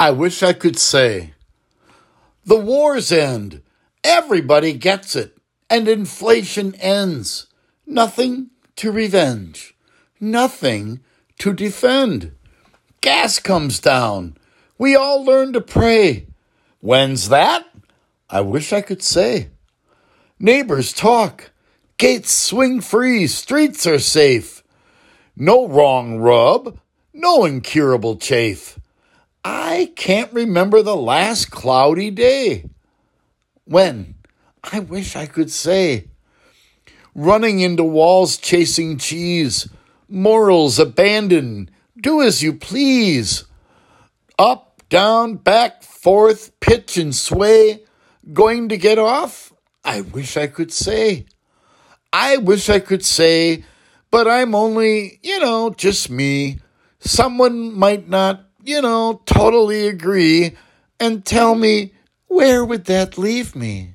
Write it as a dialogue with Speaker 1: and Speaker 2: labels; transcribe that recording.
Speaker 1: I wish I could say, the wars end. Everybody gets it. And inflation ends. Nothing to revenge. Nothing to defend. Gas comes down. We all learn to pray. When's that? I wish I could say. Neighbors talk. Gates swing free. Streets are safe. No wrong rub. No incurable chafe. I can't remember the last cloudy day. When? I wish I could say. Running into walls chasing cheese. Morals abandoned. Do as you please. Up, down, back, forth, pitch and sway. Going to get off? I wish I could say. I wish I could say, but I'm only, you know, just me. Someone might not you know, totally agree and tell me where would that leave me?